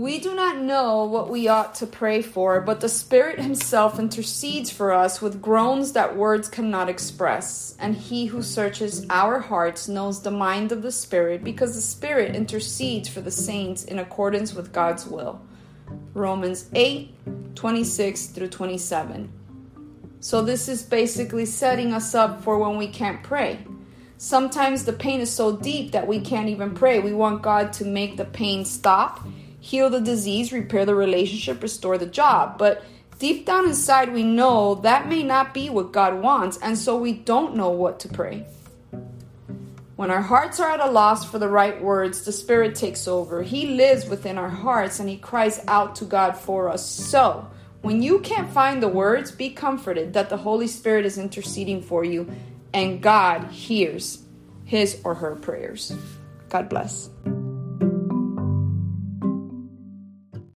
We do not know what we ought to pray for, but the Spirit Himself intercedes for us with groans that words cannot express. And He who searches our hearts knows the mind of the Spirit, because the Spirit intercedes for the saints in accordance with God's will. Romans 8 26 through 27. So, this is basically setting us up for when we can't pray. Sometimes the pain is so deep that we can't even pray. We want God to make the pain stop heal the disease, repair the relationship, restore the job. But deep down inside, we know that may not be what God wants, and so we don't know what to pray. When our hearts are at a loss for the right words, the Spirit takes over. He lives within our hearts and He cries out to God for us. So, when you can't find the words, be comforted that the Holy Spirit is interceding for you and God hears his or her prayers. God bless.